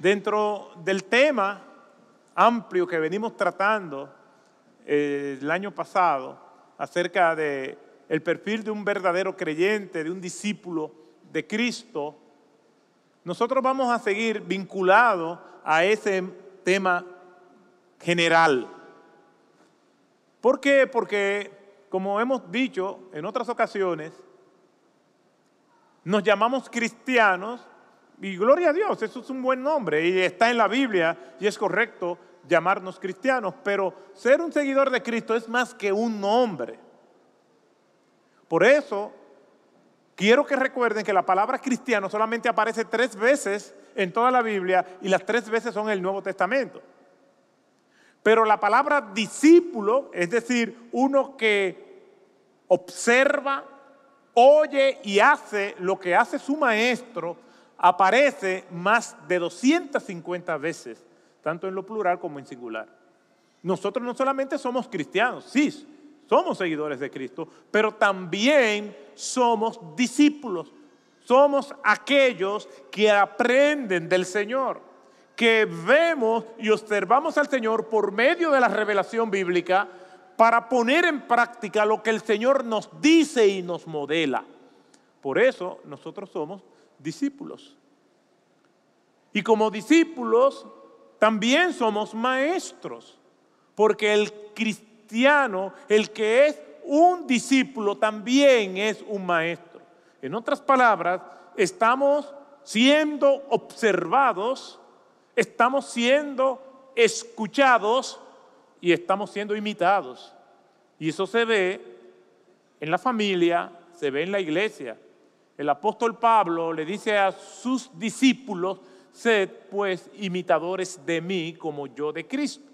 Dentro del tema amplio que venimos tratando eh, el año pasado acerca de el perfil de un verdadero creyente, de un discípulo de Cristo, nosotros vamos a seguir vinculados a ese tema general. ¿Por qué? Porque, como hemos dicho en otras ocasiones, nos llamamos cristianos y gloria a Dios, eso es un buen nombre y está en la Biblia y es correcto llamarnos cristianos, pero ser un seguidor de Cristo es más que un nombre. Por eso, quiero que recuerden que la palabra cristiano solamente aparece tres veces en toda la Biblia y las tres veces son en el Nuevo Testamento. Pero la palabra discípulo, es decir, uno que observa, oye y hace lo que hace su maestro, aparece más de 250 veces, tanto en lo plural como en singular. Nosotros no solamente somos cristianos, sí, somos seguidores de Cristo, pero también somos discípulos, somos aquellos que aprenden del Señor, que vemos y observamos al Señor por medio de la revelación bíblica para poner en práctica lo que el Señor nos dice y nos modela. Por eso nosotros somos discípulos. Y como discípulos también somos maestros, porque el cristiano, el que es un discípulo, también es un maestro. En otras palabras, estamos siendo observados, estamos siendo escuchados y estamos siendo imitados. Y eso se ve en la familia, se ve en la iglesia. El apóstol Pablo le dice a sus discípulos, sed pues imitadores de mí como yo de Cristo.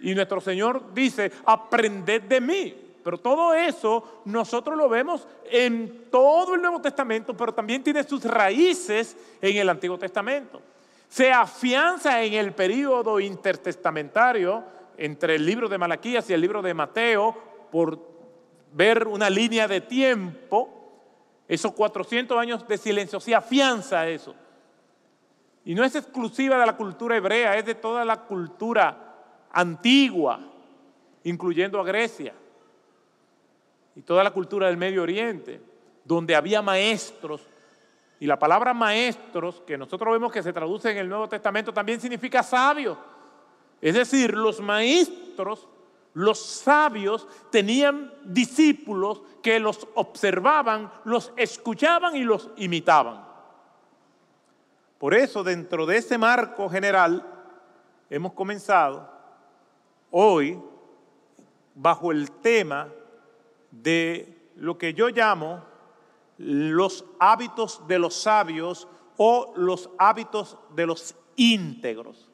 Y nuestro Señor dice, aprended de mí. Pero todo eso nosotros lo vemos en todo el Nuevo Testamento, pero también tiene sus raíces en el Antiguo Testamento. Se afianza en el periodo intertestamentario entre el libro de Malaquías y el libro de Mateo por ver una línea de tiempo esos 400 años de silencio, se afianza eso. Y no es exclusiva de la cultura hebrea, es de toda la cultura antigua, incluyendo a Grecia y toda la cultura del Medio Oriente, donde había maestros. Y la palabra maestros, que nosotros vemos que se traduce en el Nuevo Testamento, también significa sabio. Es decir, los maestros los sabios tenían discípulos que los observaban, los escuchaban y los imitaban. Por eso, dentro de ese marco general, hemos comenzado hoy bajo el tema de lo que yo llamo los hábitos de los sabios o los hábitos de los íntegros.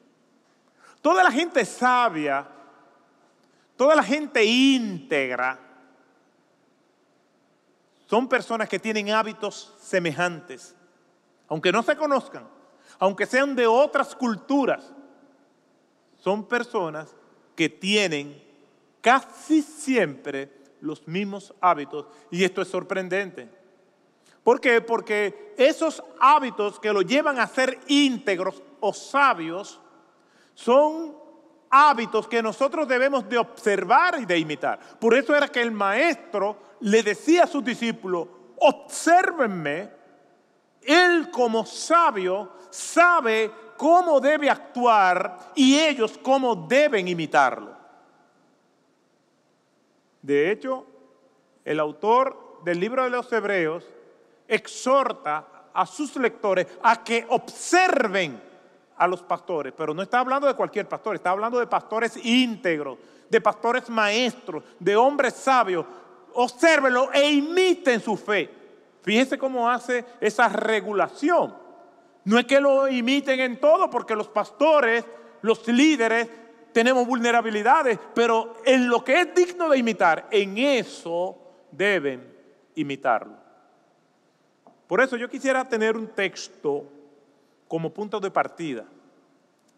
Toda la gente sabia Toda la gente íntegra son personas que tienen hábitos semejantes, aunque no se conozcan, aunque sean de otras culturas. Son personas que tienen casi siempre los mismos hábitos y esto es sorprendente. ¿Por qué? Porque esos hábitos que lo llevan a ser íntegros o sabios son hábitos que nosotros debemos de observar y de imitar. Por eso era que el maestro le decía a sus discípulos, obsérvenme, él como sabio sabe cómo debe actuar y ellos cómo deben imitarlo. De hecho, el autor del libro de los Hebreos exhorta a sus lectores a que observen a los pastores, pero no está hablando de cualquier pastor, está hablando de pastores íntegros, de pastores maestros, de hombres sabios. Obsérvenlo e imiten su fe. Fíjense cómo hace esa regulación. No es que lo imiten en todo, porque los pastores, los líderes, tenemos vulnerabilidades, pero en lo que es digno de imitar, en eso deben imitarlo. Por eso yo quisiera tener un texto como punto de partida.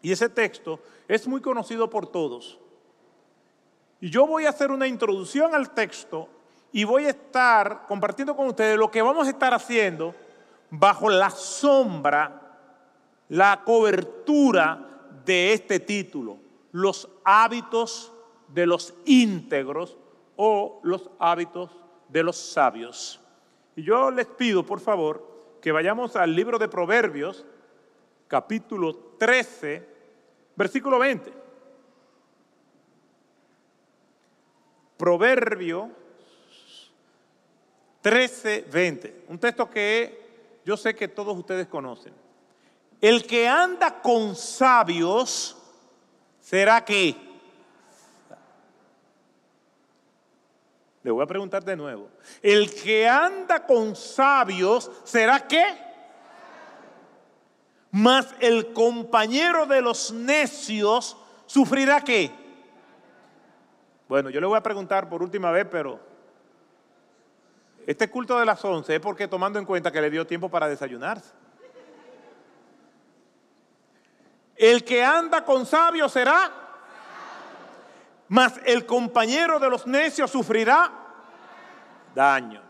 Y ese texto es muy conocido por todos. Y yo voy a hacer una introducción al texto y voy a estar compartiendo con ustedes lo que vamos a estar haciendo bajo la sombra la cobertura de este título, los hábitos de los íntegros o los hábitos de los sabios. Y yo les pido, por favor, que vayamos al libro de Proverbios, capítulo 13, versículo 20. Proverbio 13, 20. Un texto que yo sé que todos ustedes conocen. El que anda con sabios será que. Le voy a preguntar de nuevo. El que anda con sabios será qué? Mas el compañero de los necios sufrirá qué? Bueno, yo le voy a preguntar por última vez, pero este culto de las 11 es porque tomando en cuenta que le dio tiempo para desayunarse. El que anda con sabios será, mas el compañero de los necios sufrirá daño.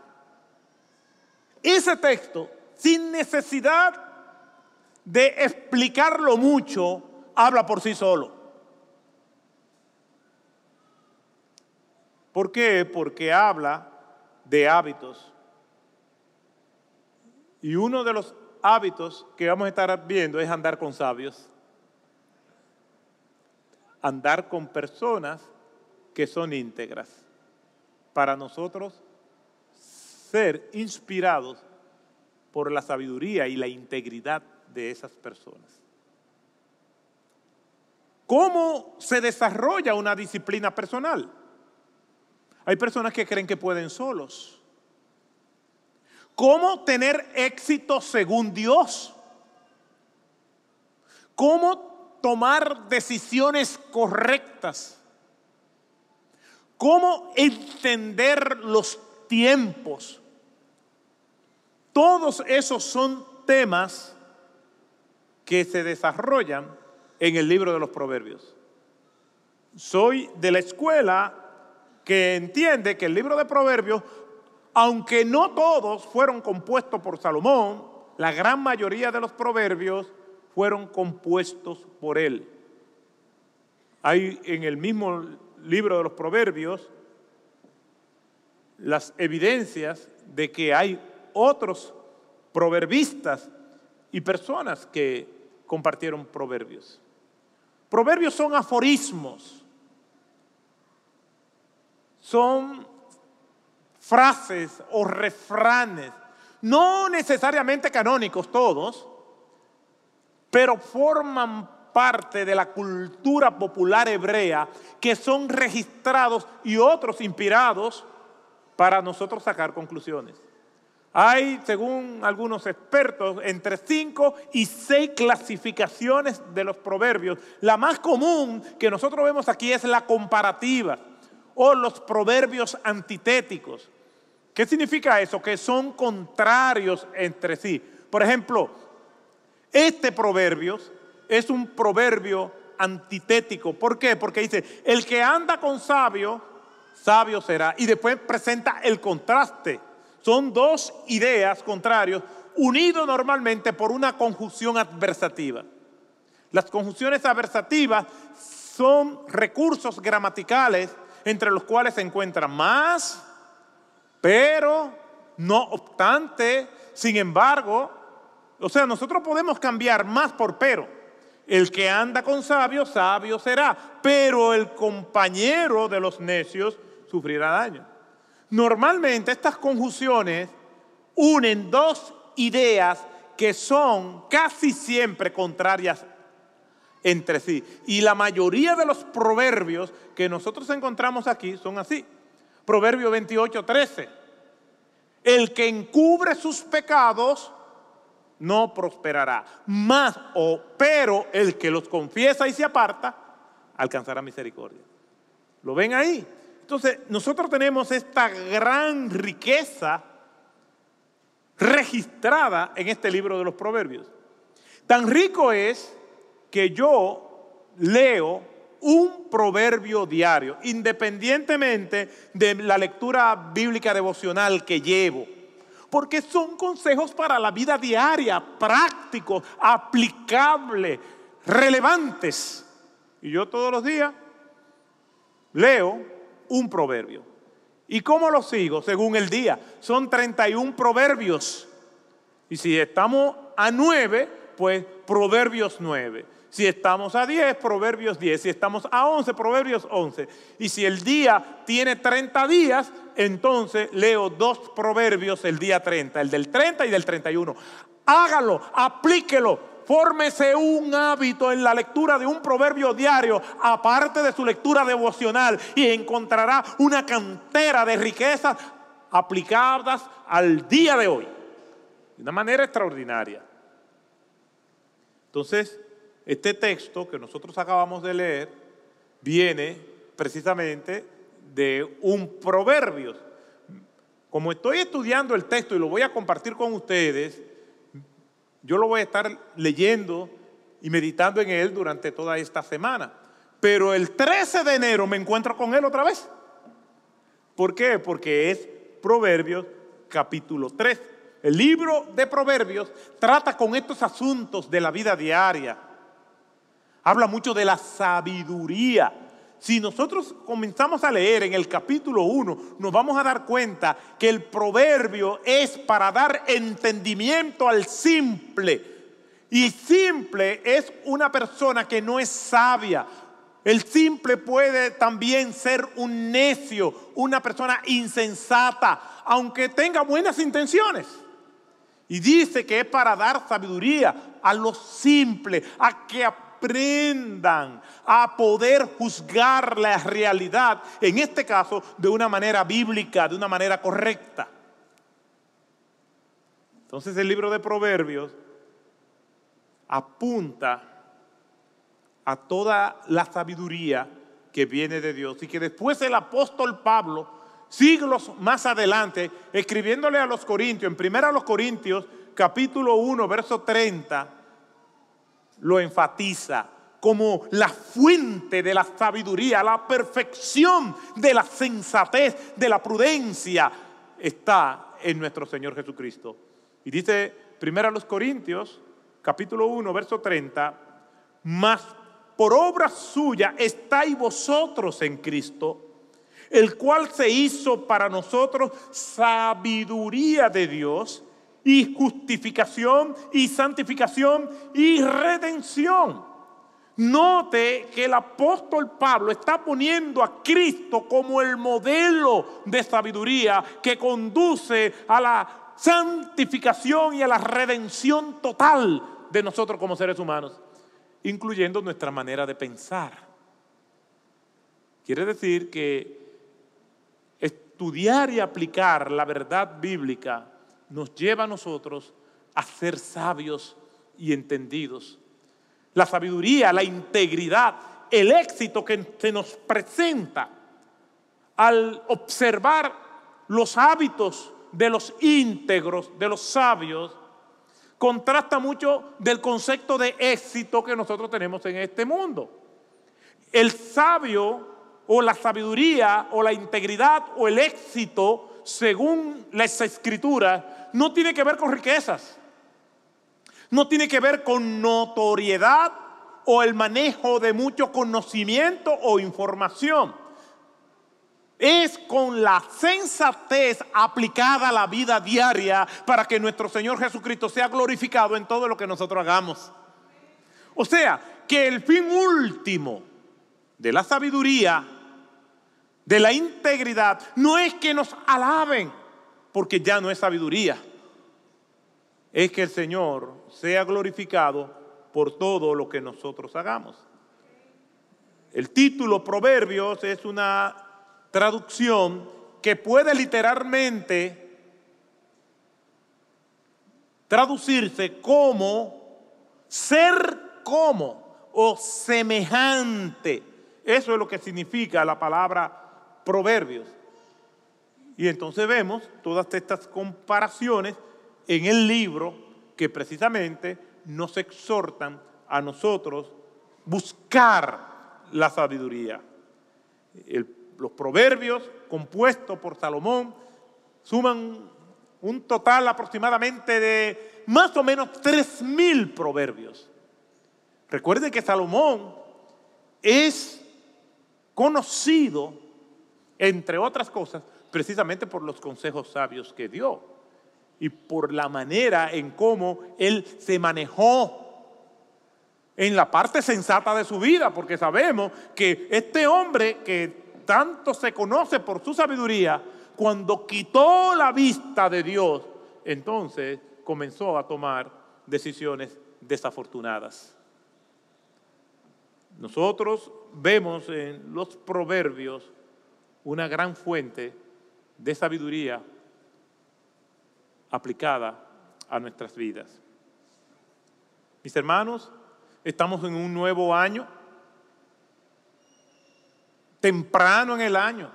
Ese texto, sin necesidad de explicarlo mucho, habla por sí solo. ¿Por qué? Porque habla de hábitos. Y uno de los hábitos que vamos a estar viendo es andar con sabios. Andar con personas que son íntegras. Para nosotros ser inspirados por la sabiduría y la integridad de esas personas. ¿Cómo se desarrolla una disciplina personal? Hay personas que creen que pueden solos. ¿Cómo tener éxito según Dios? ¿Cómo tomar decisiones correctas? ¿Cómo entender los tiempos? Todos esos son temas que se desarrollan en el libro de los proverbios. Soy de la escuela que entiende que el libro de proverbios, aunque no todos fueron compuestos por Salomón, la gran mayoría de los proverbios fueron compuestos por él. Hay en el mismo libro de los proverbios las evidencias de que hay otros proverbistas y personas que compartieron proverbios. Proverbios son aforismos, son frases o refranes, no necesariamente canónicos todos, pero forman parte de la cultura popular hebrea que son registrados y otros inspirados para nosotros sacar conclusiones. Hay, según algunos expertos, entre cinco y seis clasificaciones de los proverbios. La más común que nosotros vemos aquí es la comparativa o los proverbios antitéticos. ¿Qué significa eso? Que son contrarios entre sí. Por ejemplo, este proverbio es un proverbio antitético. ¿Por qué? Porque dice, el que anda con sabio, sabio será. Y después presenta el contraste son dos ideas contrarias unidos normalmente por una conjunción adversativa. Las conjunciones adversativas son recursos gramaticales entre los cuales se encuentran más, pero, no obstante, sin embargo, o sea, nosotros podemos cambiar más por pero. El que anda con sabio, sabio será, pero el compañero de los necios sufrirá daño. Normalmente estas conjunciones unen dos ideas que son casi siempre contrarias entre sí. Y la mayoría de los proverbios que nosotros encontramos aquí son así. Proverbio 28, 13. El que encubre sus pecados no prosperará. Más o pero el que los confiesa y se aparta alcanzará misericordia. ¿Lo ven ahí? Entonces, nosotros tenemos esta gran riqueza registrada en este libro de los proverbios. Tan rico es que yo leo un proverbio diario, independientemente de la lectura bíblica devocional que llevo. porque son consejos para la vida diaria, prácticos, aplicables, relevantes. Y yo todos los días leo un proverbio. ¿Y cómo lo sigo? Según el día. Son 31 proverbios. Y si estamos a 9, pues proverbios 9. Si estamos a 10, Proverbios 10. Si estamos a 11, Proverbios 11. Y si el día tiene 30 días, entonces leo dos proverbios el día 30, el del 30 y del 31. Hágalo, aplíquelo, fórmese un hábito en la lectura de un proverbio diario, aparte de su lectura devocional, y encontrará una cantera de riquezas aplicadas al día de hoy, de una manera extraordinaria. Entonces, este texto que nosotros acabamos de leer viene precisamente de un proverbio. Como estoy estudiando el texto y lo voy a compartir con ustedes, yo lo voy a estar leyendo y meditando en él durante toda esta semana. Pero el 13 de enero me encuentro con él otra vez. ¿Por qué? Porque es Proverbios capítulo 3. El libro de Proverbios trata con estos asuntos de la vida diaria habla mucho de la sabiduría. Si nosotros comenzamos a leer en el capítulo 1, nos vamos a dar cuenta que el proverbio es para dar entendimiento al simple. Y simple es una persona que no es sabia. El simple puede también ser un necio, una persona insensata, aunque tenga buenas intenciones. Y dice que es para dar sabiduría a los simples, a que aprendan a poder juzgar la realidad, en este caso de una manera bíblica, de una manera correcta. Entonces el libro de Proverbios apunta a toda la sabiduría que viene de Dios y que después el apóstol Pablo, siglos más adelante, escribiéndole a los Corintios, en primera los Corintios, capítulo 1, verso 30, lo enfatiza como la fuente de la sabiduría, la perfección de la sensatez, de la prudencia, está en nuestro Señor Jesucristo. Y dice primero a los Corintios, capítulo 1, verso 30, mas por obra suya estáis vosotros en Cristo, el cual se hizo para nosotros sabiduría de Dios y justificación y santificación y redención. Note que el apóstol Pablo está poniendo a Cristo como el modelo de sabiduría que conduce a la santificación y a la redención total de nosotros como seres humanos, incluyendo nuestra manera de pensar. Quiere decir que estudiar y aplicar la verdad bíblica nos lleva a nosotros a ser sabios y entendidos. La sabiduría, la integridad, el éxito que se nos presenta al observar los hábitos de los íntegros, de los sabios, contrasta mucho del concepto de éxito que nosotros tenemos en este mundo. El sabio o la sabiduría o la integridad o el éxito, según las escrituras, no tiene que ver con riquezas, no tiene que ver con notoriedad o el manejo de mucho conocimiento o información. Es con la sensatez aplicada a la vida diaria para que nuestro Señor Jesucristo sea glorificado en todo lo que nosotros hagamos. O sea, que el fin último de la sabiduría, de la integridad, no es que nos alaben, porque ya no es sabiduría. Es que el Señor sea glorificado por todo lo que nosotros hagamos. El título Proverbios es una traducción que puede literalmente traducirse como ser como o semejante. Eso es lo que significa la palabra proverbios. Y entonces vemos todas estas comparaciones en el libro que precisamente nos exhortan a nosotros buscar la sabiduría. los proverbios compuestos por Salomón suman un total aproximadamente de más o menos tres mil proverbios. Recuerde que Salomón es conocido, entre otras cosas, precisamente por los consejos sabios que dio y por la manera en cómo él se manejó en la parte sensata de su vida, porque sabemos que este hombre que tanto se conoce por su sabiduría, cuando quitó la vista de Dios, entonces comenzó a tomar decisiones desafortunadas. Nosotros vemos en los proverbios una gran fuente de sabiduría aplicada a nuestras vidas. Mis hermanos, estamos en un nuevo año, temprano en el año,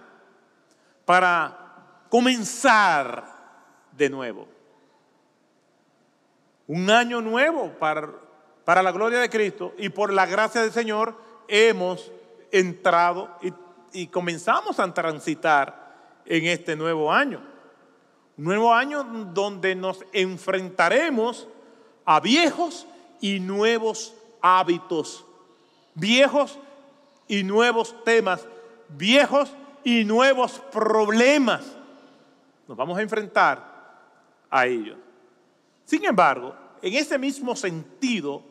para comenzar de nuevo. Un año nuevo para, para la gloria de Cristo y por la gracia del Señor hemos entrado y, y comenzamos a transitar en este nuevo año. Un nuevo año donde nos enfrentaremos a viejos y nuevos hábitos, viejos y nuevos temas, viejos y nuevos problemas. Nos vamos a enfrentar a ellos. Sin embargo, en ese mismo sentido,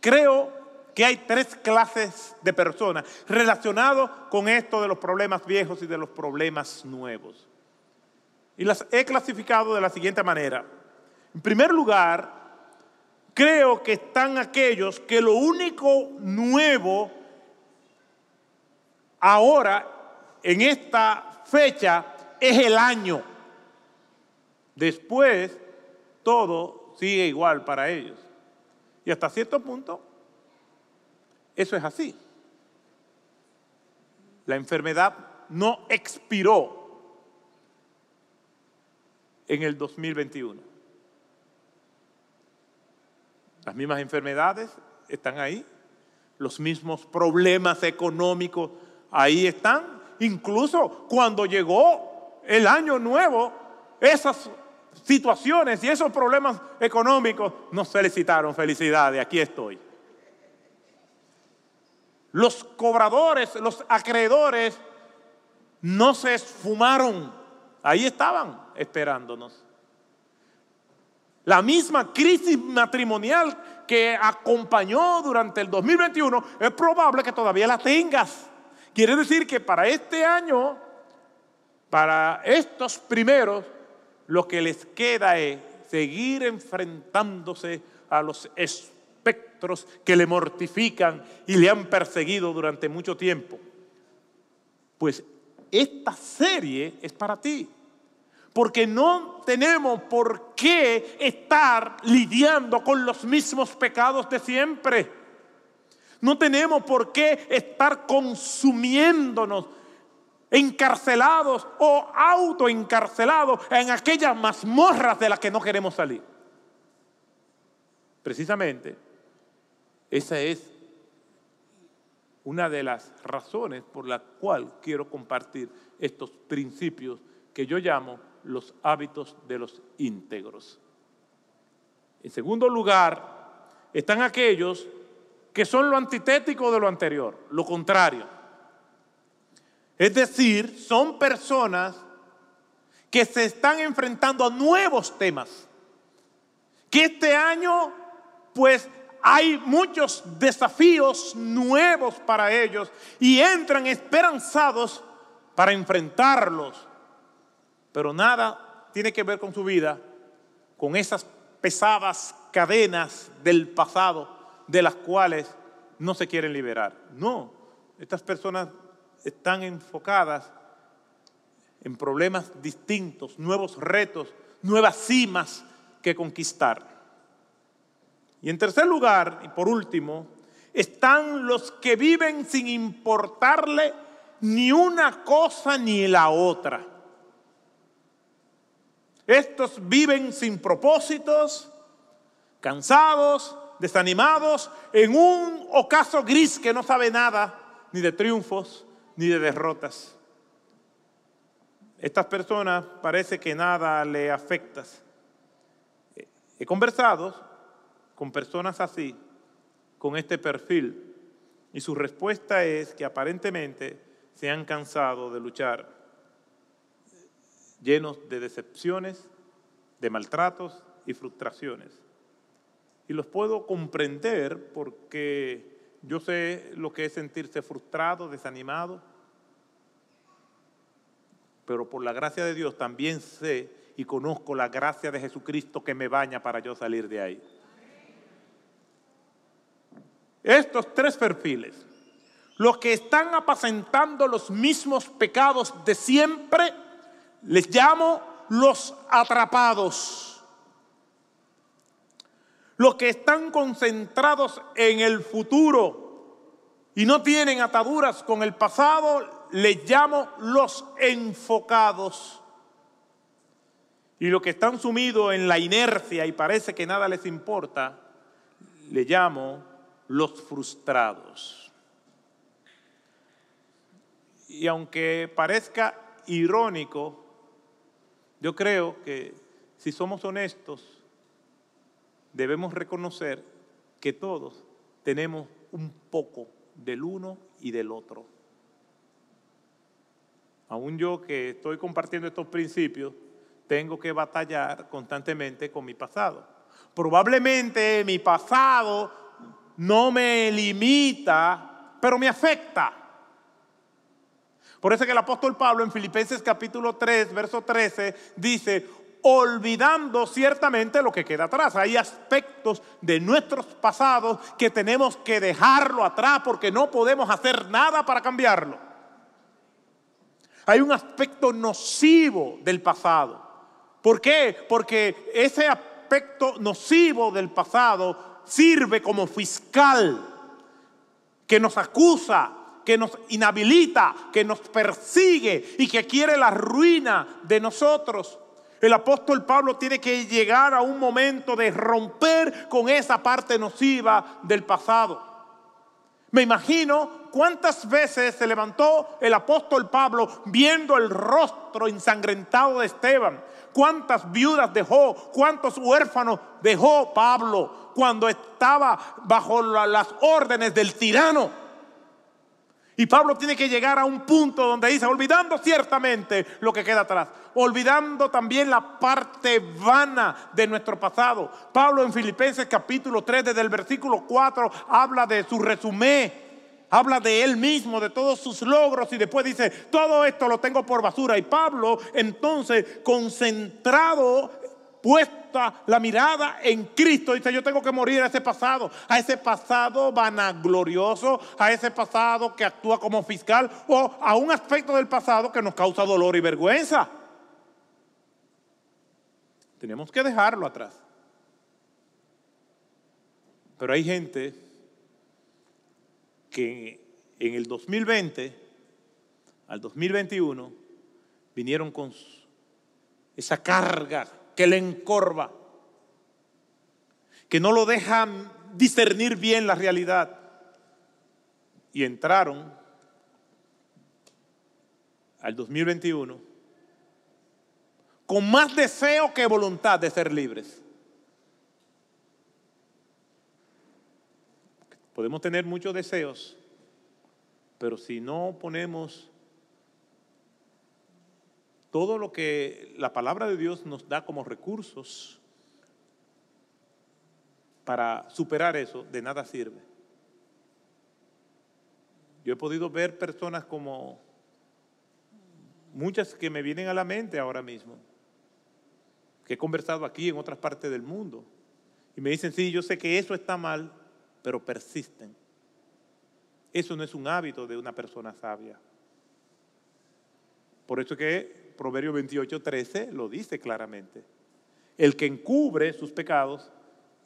creo que hay tres clases de personas relacionadas con esto de los problemas viejos y de los problemas nuevos. Y las he clasificado de la siguiente manera. En primer lugar, creo que están aquellos que lo único nuevo ahora, en esta fecha, es el año. Después, todo sigue igual para ellos. Y hasta cierto punto, eso es así. La enfermedad no expiró en el 2021. Las mismas enfermedades están ahí, los mismos problemas económicos ahí están. Incluso cuando llegó el año nuevo, esas situaciones y esos problemas económicos nos felicitaron. Felicidades, aquí estoy. Los cobradores, los acreedores, no se esfumaron. Ahí estaban esperándonos. La misma crisis matrimonial que acompañó durante el 2021 es probable que todavía la tengas. Quiere decir que para este año, para estos primeros, lo que les queda es seguir enfrentándose a los espectros que le mortifican y le han perseguido durante mucho tiempo. Pues esta serie es para ti porque no tenemos por qué estar lidiando con los mismos pecados de siempre. No tenemos por qué estar consumiéndonos, encarcelados o autoencarcelados en aquellas mazmorras de las que no queremos salir. Precisamente, esa es una de las razones por la cual quiero compartir estos principios que yo llamo los hábitos de los íntegros. En segundo lugar, están aquellos que son lo antitético de lo anterior, lo contrario. Es decir, son personas que se están enfrentando a nuevos temas. Que este año, pues, hay muchos desafíos nuevos para ellos y entran esperanzados para enfrentarlos pero nada tiene que ver con su vida, con esas pesadas cadenas del pasado de las cuales no se quieren liberar. No, estas personas están enfocadas en problemas distintos, nuevos retos, nuevas cimas que conquistar. Y en tercer lugar, y por último, están los que viven sin importarle ni una cosa ni la otra. Estos viven sin propósitos, cansados, desanimados, en un ocaso gris que no sabe nada, ni de triunfos, ni de derrotas. Estas personas parece que nada le afecta, He conversado con personas así, con este perfil, y su respuesta es que aparentemente se han cansado de luchar, llenos de decepciones, de maltratos y frustraciones. Y los puedo comprender porque yo sé lo que es sentirse frustrado, desanimado, pero por la gracia de Dios también sé y conozco la gracia de Jesucristo que me baña para yo salir de ahí. Estos tres perfiles, los que están apacentando los mismos pecados de siempre, les llamo los atrapados. Los que están concentrados en el futuro y no tienen ataduras con el pasado, les llamo los enfocados. Y los que están sumidos en la inercia y parece que nada les importa, le llamo los frustrados. Y aunque parezca irónico, yo creo que si somos honestos, debemos reconocer que todos tenemos un poco del uno y del otro. Aún yo que estoy compartiendo estos principios, tengo que batallar constantemente con mi pasado. Probablemente mi pasado no me limita, pero me afecta. Por eso que el apóstol Pablo en Filipenses capítulo 3, verso 13, dice, olvidando ciertamente lo que queda atrás. Hay aspectos de nuestros pasados que tenemos que dejarlo atrás porque no podemos hacer nada para cambiarlo. Hay un aspecto nocivo del pasado. ¿Por qué? Porque ese aspecto nocivo del pasado sirve como fiscal que nos acusa, que nos inhabilita, que nos persigue y que quiere la ruina de nosotros. El apóstol Pablo tiene que llegar a un momento de romper con esa parte nociva del pasado. Me imagino cuántas veces se levantó el apóstol Pablo viendo el rostro ensangrentado de Esteban. Cuántas viudas dejó, cuántos huérfanos dejó Pablo cuando estaba bajo las órdenes del tirano. Y Pablo tiene que llegar a un punto donde dice, olvidando ciertamente lo que queda atrás, olvidando también la parte vana de nuestro pasado. Pablo en Filipenses capítulo 3, desde el versículo 4, habla de su resumen, habla de él mismo, de todos sus logros y después dice, todo esto lo tengo por basura. Y Pablo entonces, concentrado puesta la mirada en Cristo, dice, yo tengo que morir a ese pasado, a ese pasado vanaglorioso, a ese pasado que actúa como fiscal o a un aspecto del pasado que nos causa dolor y vergüenza. Tenemos que dejarlo atrás. Pero hay gente que en el 2020 al 2021 vinieron con esa carga que le encorva, que no lo deja discernir bien la realidad. Y entraron al 2021 con más deseo que voluntad de ser libres. Podemos tener muchos deseos, pero si no ponemos todo lo que la palabra de Dios nos da como recursos para superar eso, de nada sirve. Yo he podido ver personas como muchas que me vienen a la mente ahora mismo, que he conversado aquí en otras partes del mundo, y me dicen, sí, yo sé que eso está mal, pero persisten. Eso no es un hábito de una persona sabia. Por eso que Proverbio 28, 13 lo dice claramente. El que encubre sus pecados,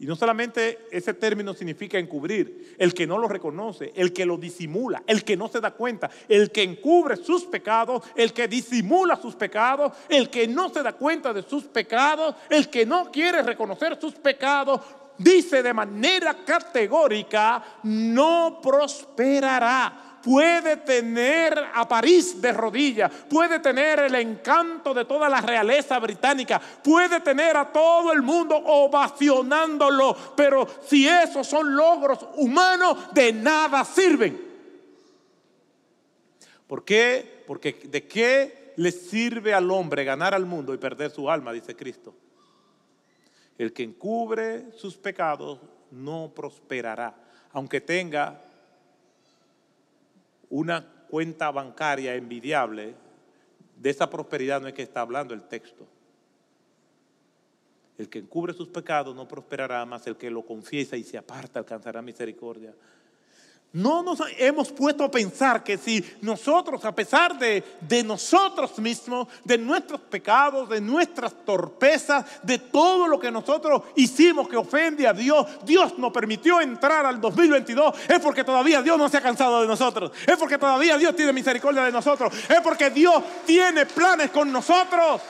y no solamente ese término significa encubrir, el que no lo reconoce, el que lo disimula, el que no se da cuenta, el que encubre sus pecados, el que disimula sus pecados, el que no se da cuenta de sus pecados, el que no quiere reconocer sus pecados, dice de manera categórica, no prosperará puede tener a París de rodillas, puede tener el encanto de toda la realeza británica, puede tener a todo el mundo ovacionándolo, pero si esos son logros humanos, de nada sirven. ¿Por qué? Porque de qué le sirve al hombre ganar al mundo y perder su alma, dice Cristo. El que encubre sus pecados no prosperará, aunque tenga una cuenta bancaria envidiable. De esa prosperidad no es que está hablando el texto. El que encubre sus pecados no prosperará, más el que lo confiesa y se aparta alcanzará misericordia. No nos hemos puesto a pensar que si nosotros, a pesar de, nosotros mismos, de nuestros pecados, de nuestras torpezas, de todo lo que nosotros hicimos que ofende a Dios, Dios nos permitió entrar al 2022, es porque todavía Dios no se ha cansado de nosotros, es porque todavía Dios tiene misericordia de nosotros, es porque Dios tiene planes con nosotros.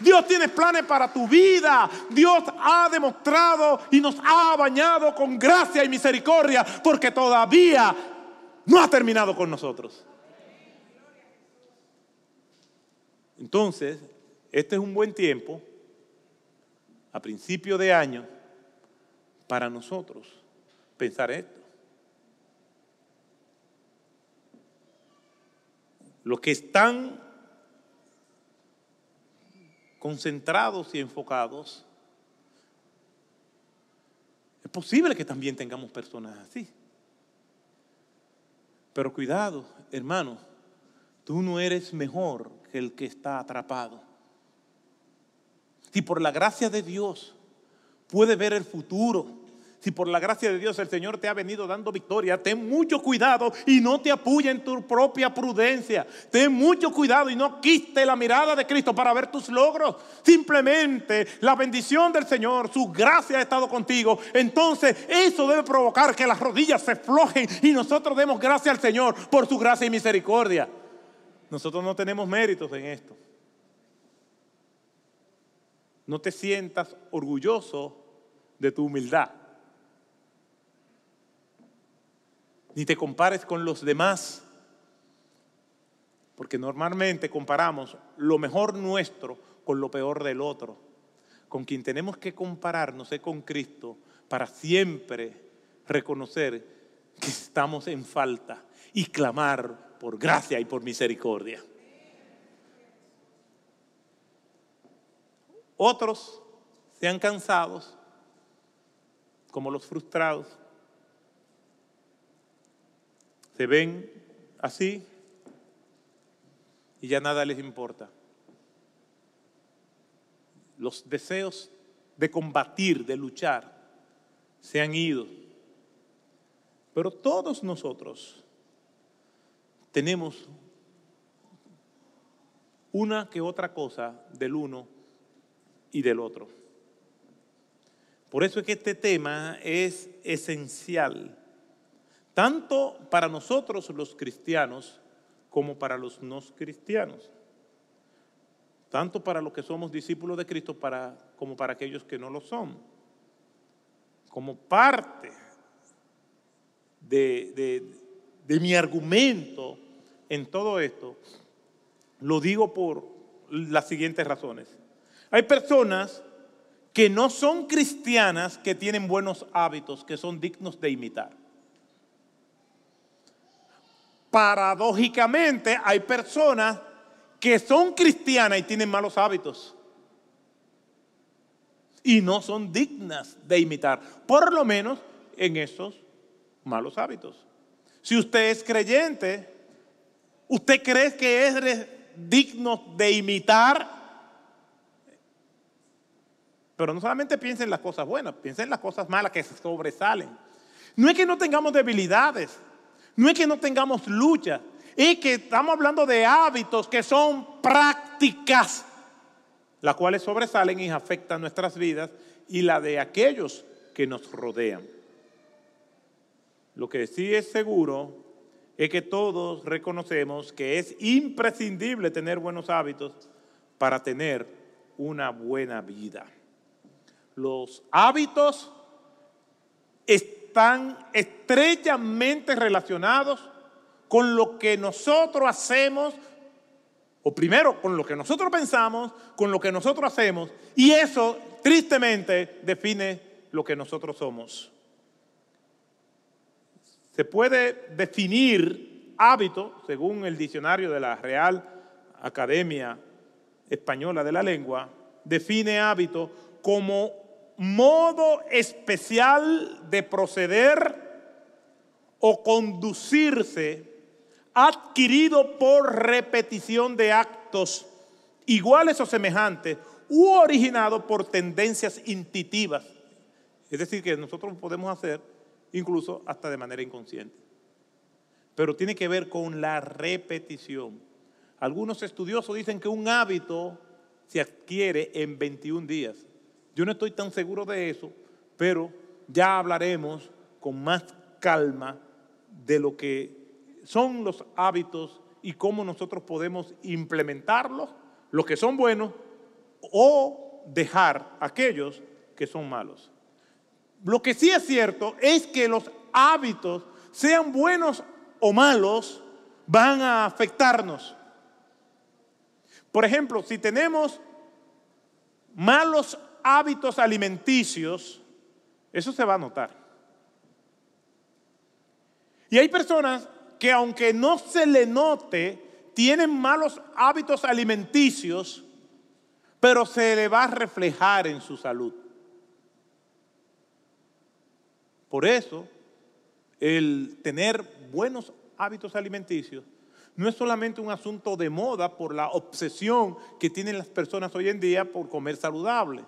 Dios tiene planes para tu vida. Dios ha demostrado y nos ha bañado con gracia y misericordia porque todavía no ha terminado con nosotros. Entonces, este es un buen tiempo, a principio de año, para nosotros pensar esto. Los que están concentrados y enfocados, es posible que también tengamos personas así. Pero cuidado, hermano, tú no eres mejor que el que está atrapado. Si por la gracia de Dios puede ver el futuro, si por la gracia de Dios el Señor te ha venido dando victoria, ten mucho cuidado y no te apoya en tu propia prudencia. Ten mucho cuidado y no quiste la mirada de Cristo para ver tus logros. Simplemente la bendición del Señor, su gracia ha estado contigo. Entonces eso debe provocar que las rodillas se flojen y nosotros demos gracia al Señor por su gracia y misericordia. Nosotros no tenemos méritos en esto. No te sientas orgulloso de tu humildad. Ni te compares con los demás, porque normalmente comparamos lo mejor nuestro con lo peor del otro. Con quien tenemos que compararnos es con Cristo para siempre reconocer que estamos en falta y clamar por gracia y por misericordia. Otros se han cansado, como los frustrados, se ven así y ya nada les importa. Los deseos de combatir, de luchar, se han ido. Pero todos nosotros tenemos una que otra cosa del uno y del otro. Por eso es que este tema es esencial tanto para nosotros los cristianos como para los no cristianos, tanto para los que somos discípulos de Cristo como para aquellos que no lo son. Como parte de mi argumento en todo esto, lo digo por las siguientes razones. Hay personas que no son cristianas que tienen buenos hábitos, que son dignos de imitar paradójicamente hay personas que son cristianas y tienen malos hábitos. Y no son dignas de imitar, por lo menos en esos malos hábitos. Si usted es creyente, ¿usted cree que es digno de imitar? Pero no solamente piense en las cosas buenas, piense en las cosas malas que sobresalen. No es que no tengamos debilidades, no es que no tengamos lucha, es que estamos hablando de hábitos que son prácticas, las cuales sobresalen y afectan nuestras vidas y la de aquellos que nos rodean. Lo que sí es seguro es que todos reconocemos que es imprescindible tener buenos hábitos para tener una buena vida. Los hábitos están estrechamente relacionados con lo que nosotros hacemos, o primero con lo que nosotros pensamos, con lo que nosotros hacemos, y eso tristemente define lo que nosotros somos. Se puede definir hábito, según el diccionario de la Real Academia Española de la Lengua, define hábito como modo especial de proceder o conducirse adquirido por repetición de actos iguales o semejantes u originado por tendencias intuitivas. Es decir, que nosotros podemos hacer incluso hasta de manera inconsciente. Pero tiene que ver con la repetición. Algunos estudiosos dicen que un hábito se adquiere en 21 días. Yo no estoy tan seguro de eso, pero ya hablaremos con más calma de lo que son los hábitos y cómo nosotros podemos implementarlos, los que son buenos, o dejar aquellos que son malos. Lo que sí es cierto es que los hábitos, sean buenos o malos, van a afectarnos. Por ejemplo, si tenemos malos hábitos alimenticios, eso se va a notar. Y hay personas que aunque no se le note, tienen malos hábitos alimenticios, pero se le va a reflejar en su salud. Por eso, el tener buenos hábitos alimenticios no es solamente un asunto de moda por la obsesión que tienen las personas hoy en día por comer saludable.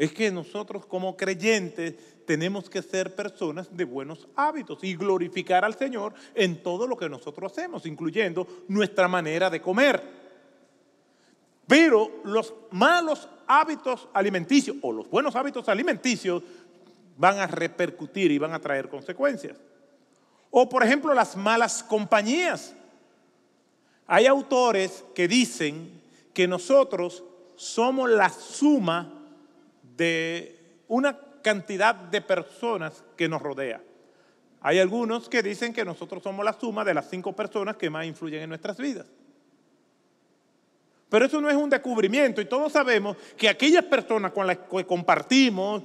Es que nosotros como creyentes tenemos que ser personas de buenos hábitos y glorificar al Señor en todo lo que nosotros hacemos, incluyendo nuestra manera de comer. Pero los malos hábitos alimenticios o los buenos hábitos alimenticios van a repercutir y van a traer consecuencias. O por ejemplo las malas compañías. Hay autores que dicen que nosotros somos la suma de una cantidad de personas que nos rodea. Hay algunos que dicen que nosotros somos la suma de las cinco personas que más influyen en nuestras vidas. Pero eso no es un descubrimiento y todos sabemos que aquellas personas con las que compartimos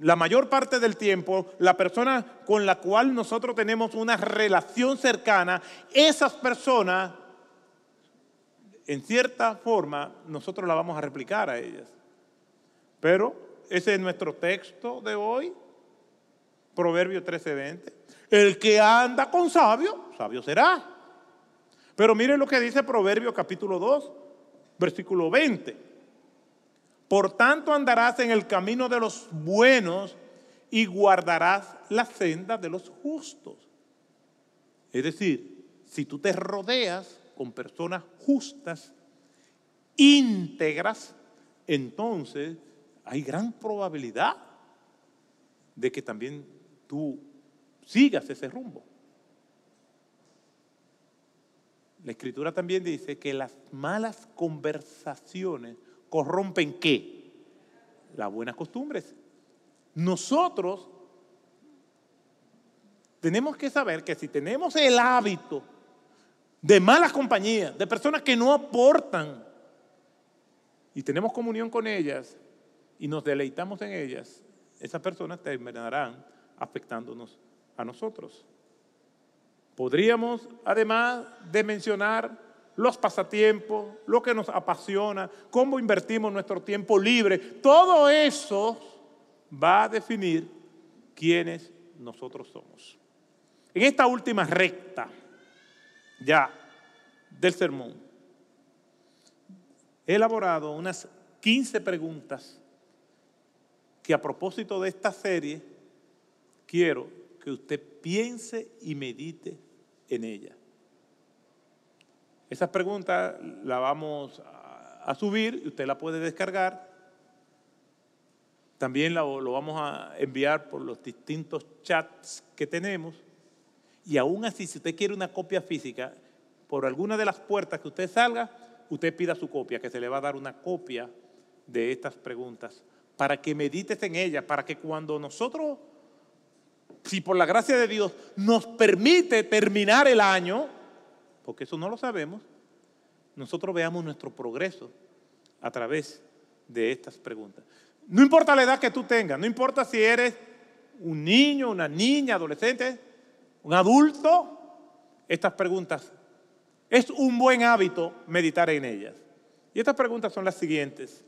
la mayor parte del tiempo, la persona con la cual nosotros tenemos una relación cercana, esas personas, en cierta forma, nosotros la vamos a replicar a ellas. Pero ese es nuestro texto de hoy, Proverbio 13:20. El que anda con sabio, sabio será. Pero miren lo que dice Proverbio capítulo 2, versículo 20. Por tanto andarás en el camino de los buenos y guardarás la senda de los justos. Es decir, si tú te rodeas con personas justas, íntegras, entonces hay gran probabilidad de que también tú sigas ese rumbo. La escritura también dice que las malas conversaciones corrompen qué? Las buenas costumbres. Nosotros tenemos que saber que si tenemos el hábito de malas compañías, de personas que no aportan, y tenemos comunión con ellas y nos deleitamos en ellas, esas personas terminarán afectándonos a nosotros. Podríamos, además de mencionar los pasatiempos, lo que nos apasiona, cómo invertimos nuestro tiempo libre, todo eso va a definir quiénes nosotros somos. En esta última recta ya del sermón, he elaborado unas 15 preguntas que a propósito de esta serie quiero que usted piense y medite en ella. Esas preguntas las vamos a subir y usted la puede descargar. También lo vamos a enviar por los distintos chats que tenemos. Y aún así, si usted quiere una copia física, por alguna de las puertas que usted salga, usted pida su copia, que se le va a dar una copia de estas preguntas, para que medites en ellas, para que cuando nosotros si por la gracia de Dios nos permite terminar el año, porque eso no lo sabemos, nosotros veamos nuestro progreso a través de estas preguntas. No importa la edad que tú tengas, no importa si eres un niño, una niña, adolescente, un adulto, estas preguntas es un buen hábito meditar en ellas. Y estas preguntas son las siguientes.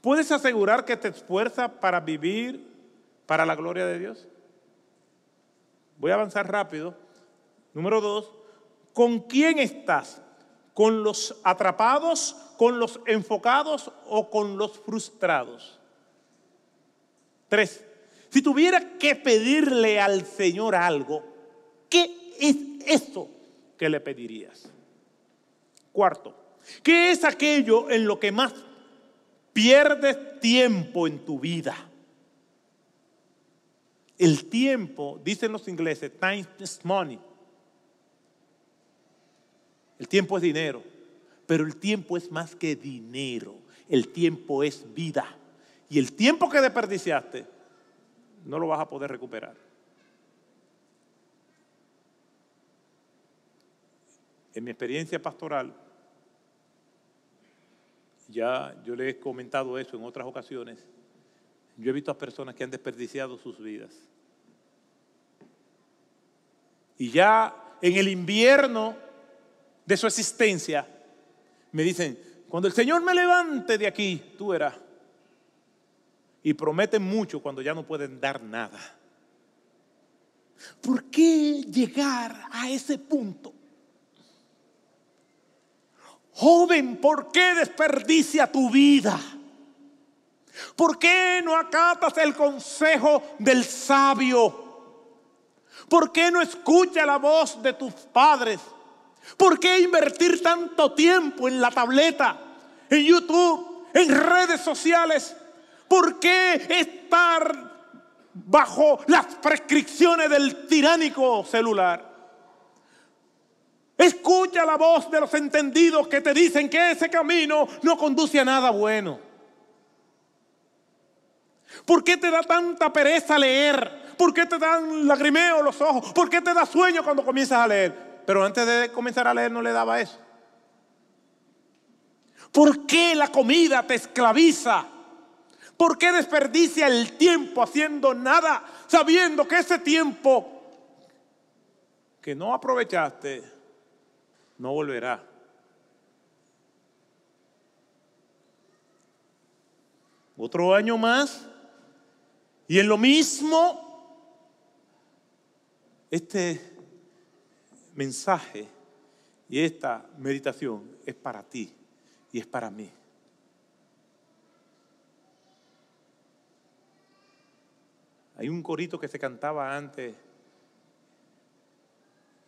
¿Puedes asegurar que te esfuerzas para vivir para la gloria de Dios? Voy a avanzar rápido. Número dos, ¿con quién estás? ¿Con los atrapados, con los enfocados o con los frustrados? Tres, si tuviera que pedirle al Señor algo, ¿qué es eso que le pedirías? Cuarto, ¿qué es aquello en lo que más pierdes tiempo en tu vida? El tiempo, dicen los ingleses, time is money. El tiempo es dinero, pero el tiempo es más que dinero. El tiempo es vida. Y el tiempo que desperdiciaste no lo vas a poder recuperar. En mi experiencia pastoral, ya yo le he comentado eso en otras ocasiones, yo he visto a personas que han desperdiciado sus vidas. Y ya en el invierno de su existencia, me dicen, cuando el Señor me levante de aquí, tú verás. Y prometen mucho cuando ya no pueden dar nada. ¿Por qué llegar a ese punto? Joven, ¿por qué desperdicia tu vida? ¿Por qué no acatas el consejo del sabio? ¿Por qué no escucha la voz de tus padres? ¿Por qué invertir tanto tiempo en la tableta, en YouTube, en redes sociales? ¿Por qué estar bajo las prescripciones del tiránico celular? Escucha la voz de los entendidos que te dicen que ese camino no conduce a nada bueno. ¿Por qué te da tanta pereza leer? ¿Por qué te dan lagrimeo los ojos? ¿Por qué te da sueño cuando comienzas a leer? Pero antes de comenzar a leer no le daba eso. ¿Por qué la comida te esclaviza? ¿Por qué desperdicia el tiempo haciendo nada, sabiendo que ese tiempo que no aprovechaste no volverá. Otro año más. Y en lo mismo, este mensaje y esta meditación es para ti y es para mí. Hay un corito que se cantaba antes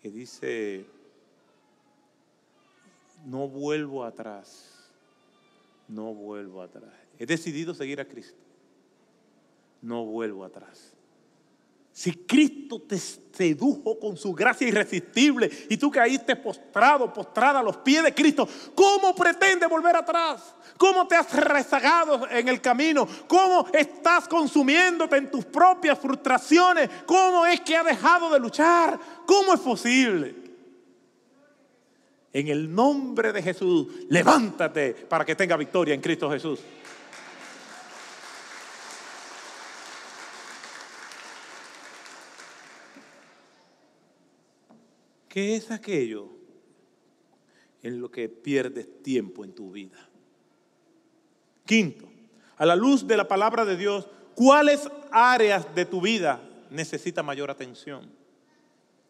que dice, no vuelvo atrás. No vuelvo atrás. He decidido seguir a Cristo. No vuelvo atrás. Si Cristo te sedujo con su gracia irresistible y tú caíste postrado, postrada a los pies de Cristo, ¿cómo pretende volver atrás? ¿Cómo te has rezagado en el camino? ¿Cómo estás consumiéndote en tus propias frustraciones? ¿Cómo es que ha dejado de luchar? ¿Cómo es posible? En el nombre de Jesús, levántate para que tenga victoria en Cristo Jesús. ¿Qué es aquello en lo que pierdes tiempo en tu vida? Quinto, a la luz de la palabra de Dios, ¿cuáles áreas de tu vida necesita mayor atención?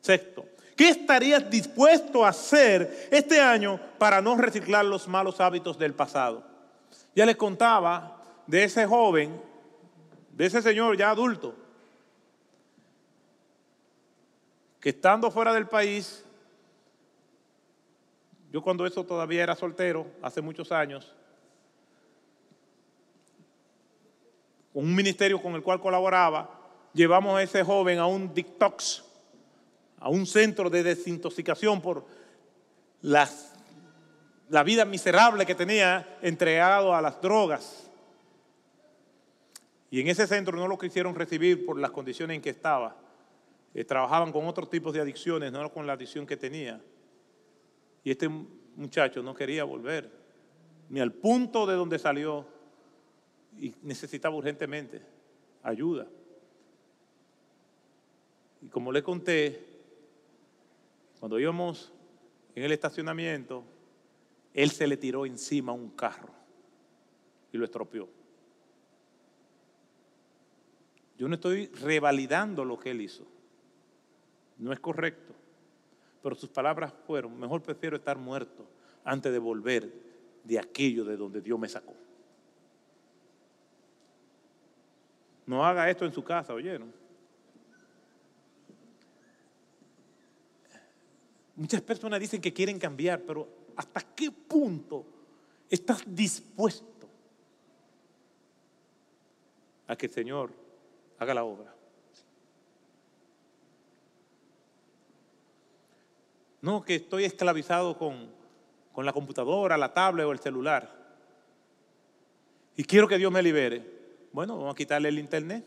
Sexto, ¿Qué estarías dispuesto a hacer este año para no reciclar los malos hábitos del pasado? Ya les contaba de ese joven, de ese señor ya adulto, que estando fuera del país, yo cuando eso todavía era soltero, hace muchos años, con un ministerio con el cual colaboraba, llevamos a ese joven a un detox a un centro de desintoxicación por la vida miserable que tenía entregado a las drogas. Y en ese centro no lo quisieron recibir por las condiciones en que estaba. eh, trabajaban con otros tipos de adicciones, no con la adicción que tenía. Y este muchacho no quería volver, ni al punto de donde salió, y necesitaba urgentemente ayuda. Y como le conté, cuando íbamos en el estacionamiento, él se le tiró encima un carro y lo estropeó. Yo no estoy revalidando lo que él hizo. No es correcto. Pero sus palabras fueron, mejor prefiero estar muerto antes de volver de aquello de donde Dios me sacó. No haga esto en su casa, ¿oyeron? Muchas personas dicen que quieren cambiar, pero ¿hasta qué punto estás dispuesto a que el Señor haga la obra? No, que estoy esclavizado con, con la computadora, la tablet o el celular. Y quiero que Dios me libere. Bueno, vamos a quitarle el internet.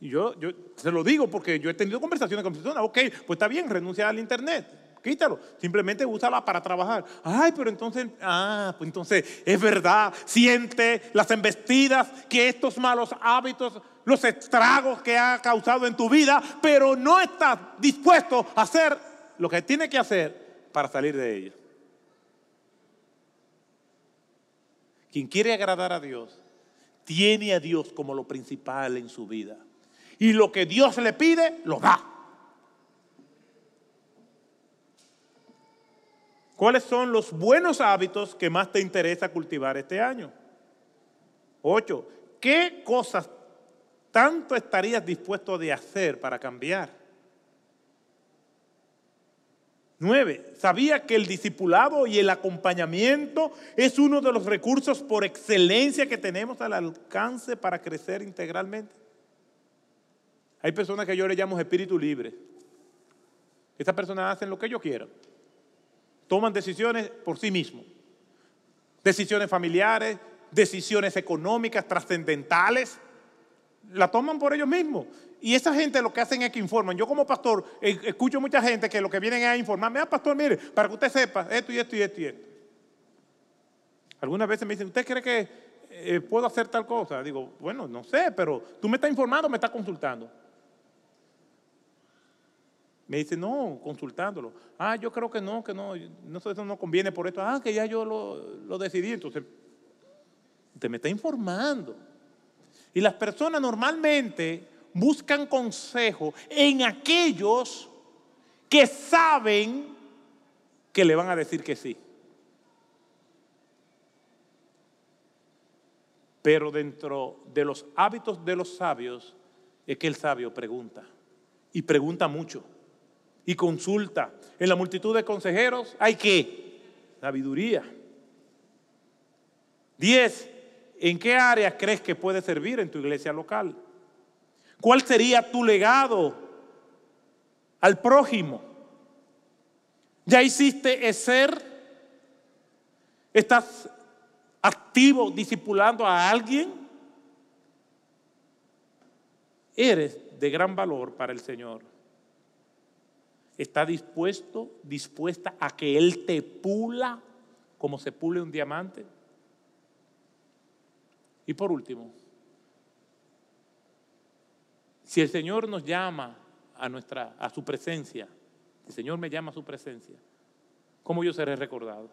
Y yo, yo se lo digo porque yo he tenido conversaciones con personas. Ok, pues está bien, renuncia al internet. Quítalo, simplemente úsala para trabajar. Ay, pero entonces, ah, pues entonces es verdad, siente las embestidas que estos malos hábitos los estragos que ha causado en tu vida, pero no estás dispuesto a hacer lo que tiene que hacer para salir de ella. Quien quiere agradar a Dios, tiene a Dios como lo principal en su vida. Y lo que Dios le pide, lo da. ¿Cuáles son los buenos hábitos que más te interesa cultivar este año? Ocho, ¿qué cosas tanto estarías dispuesto de hacer para cambiar? Nueve, sabía que el discipulado y el acompañamiento es uno de los recursos por excelencia que tenemos al alcance para crecer integralmente. Hay personas que yo le llamo espíritu libre. Estas personas hacen lo que ellos quieran. Toman decisiones por sí mismos. Decisiones familiares, decisiones económicas, trascendentales la toman por ellos mismos. Y esa gente lo que hacen es que informan. Yo como pastor eh, escucho mucha gente que lo que vienen es a informarme, ah, pastor, mire, para que usted sepa esto y esto y esto y esto. Algunas veces me dicen, ¿usted cree que eh, puedo hacer tal cosa? Digo, bueno, no sé, pero tú me estás informando, me estás consultando. Me dice, no, consultándolo. Ah, yo creo que no, que no, no eso no conviene por esto. Ah, que ya yo lo, lo decidí. Entonces, usted me está informando. Y las personas normalmente buscan consejo en aquellos que saben que le van a decir que sí. Pero dentro de los hábitos de los sabios es que el sabio pregunta. Y pregunta mucho. Y consulta. En la multitud de consejeros hay que sabiduría. Diez, ¿En qué áreas crees que puede servir en tu iglesia local? ¿Cuál sería tu legado al prójimo? ¿Ya hiciste ser? ¿Estás activo discipulando a alguien? Eres de gran valor para el Señor. ¿Está dispuesto, dispuesta a que Él te pula como se pule un diamante? Y por último, si el Señor nos llama a, nuestra, a su presencia, el Señor me llama a su presencia, ¿cómo yo seré recordado?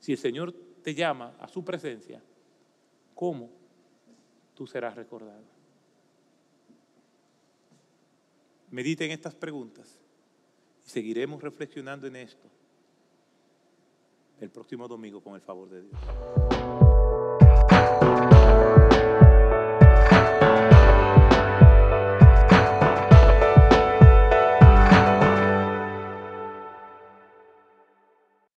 Si el Señor te llama a su presencia, ¿cómo tú serás recordado? Mediten estas preguntas y seguiremos reflexionando en esto el próximo domingo con el favor de Dios.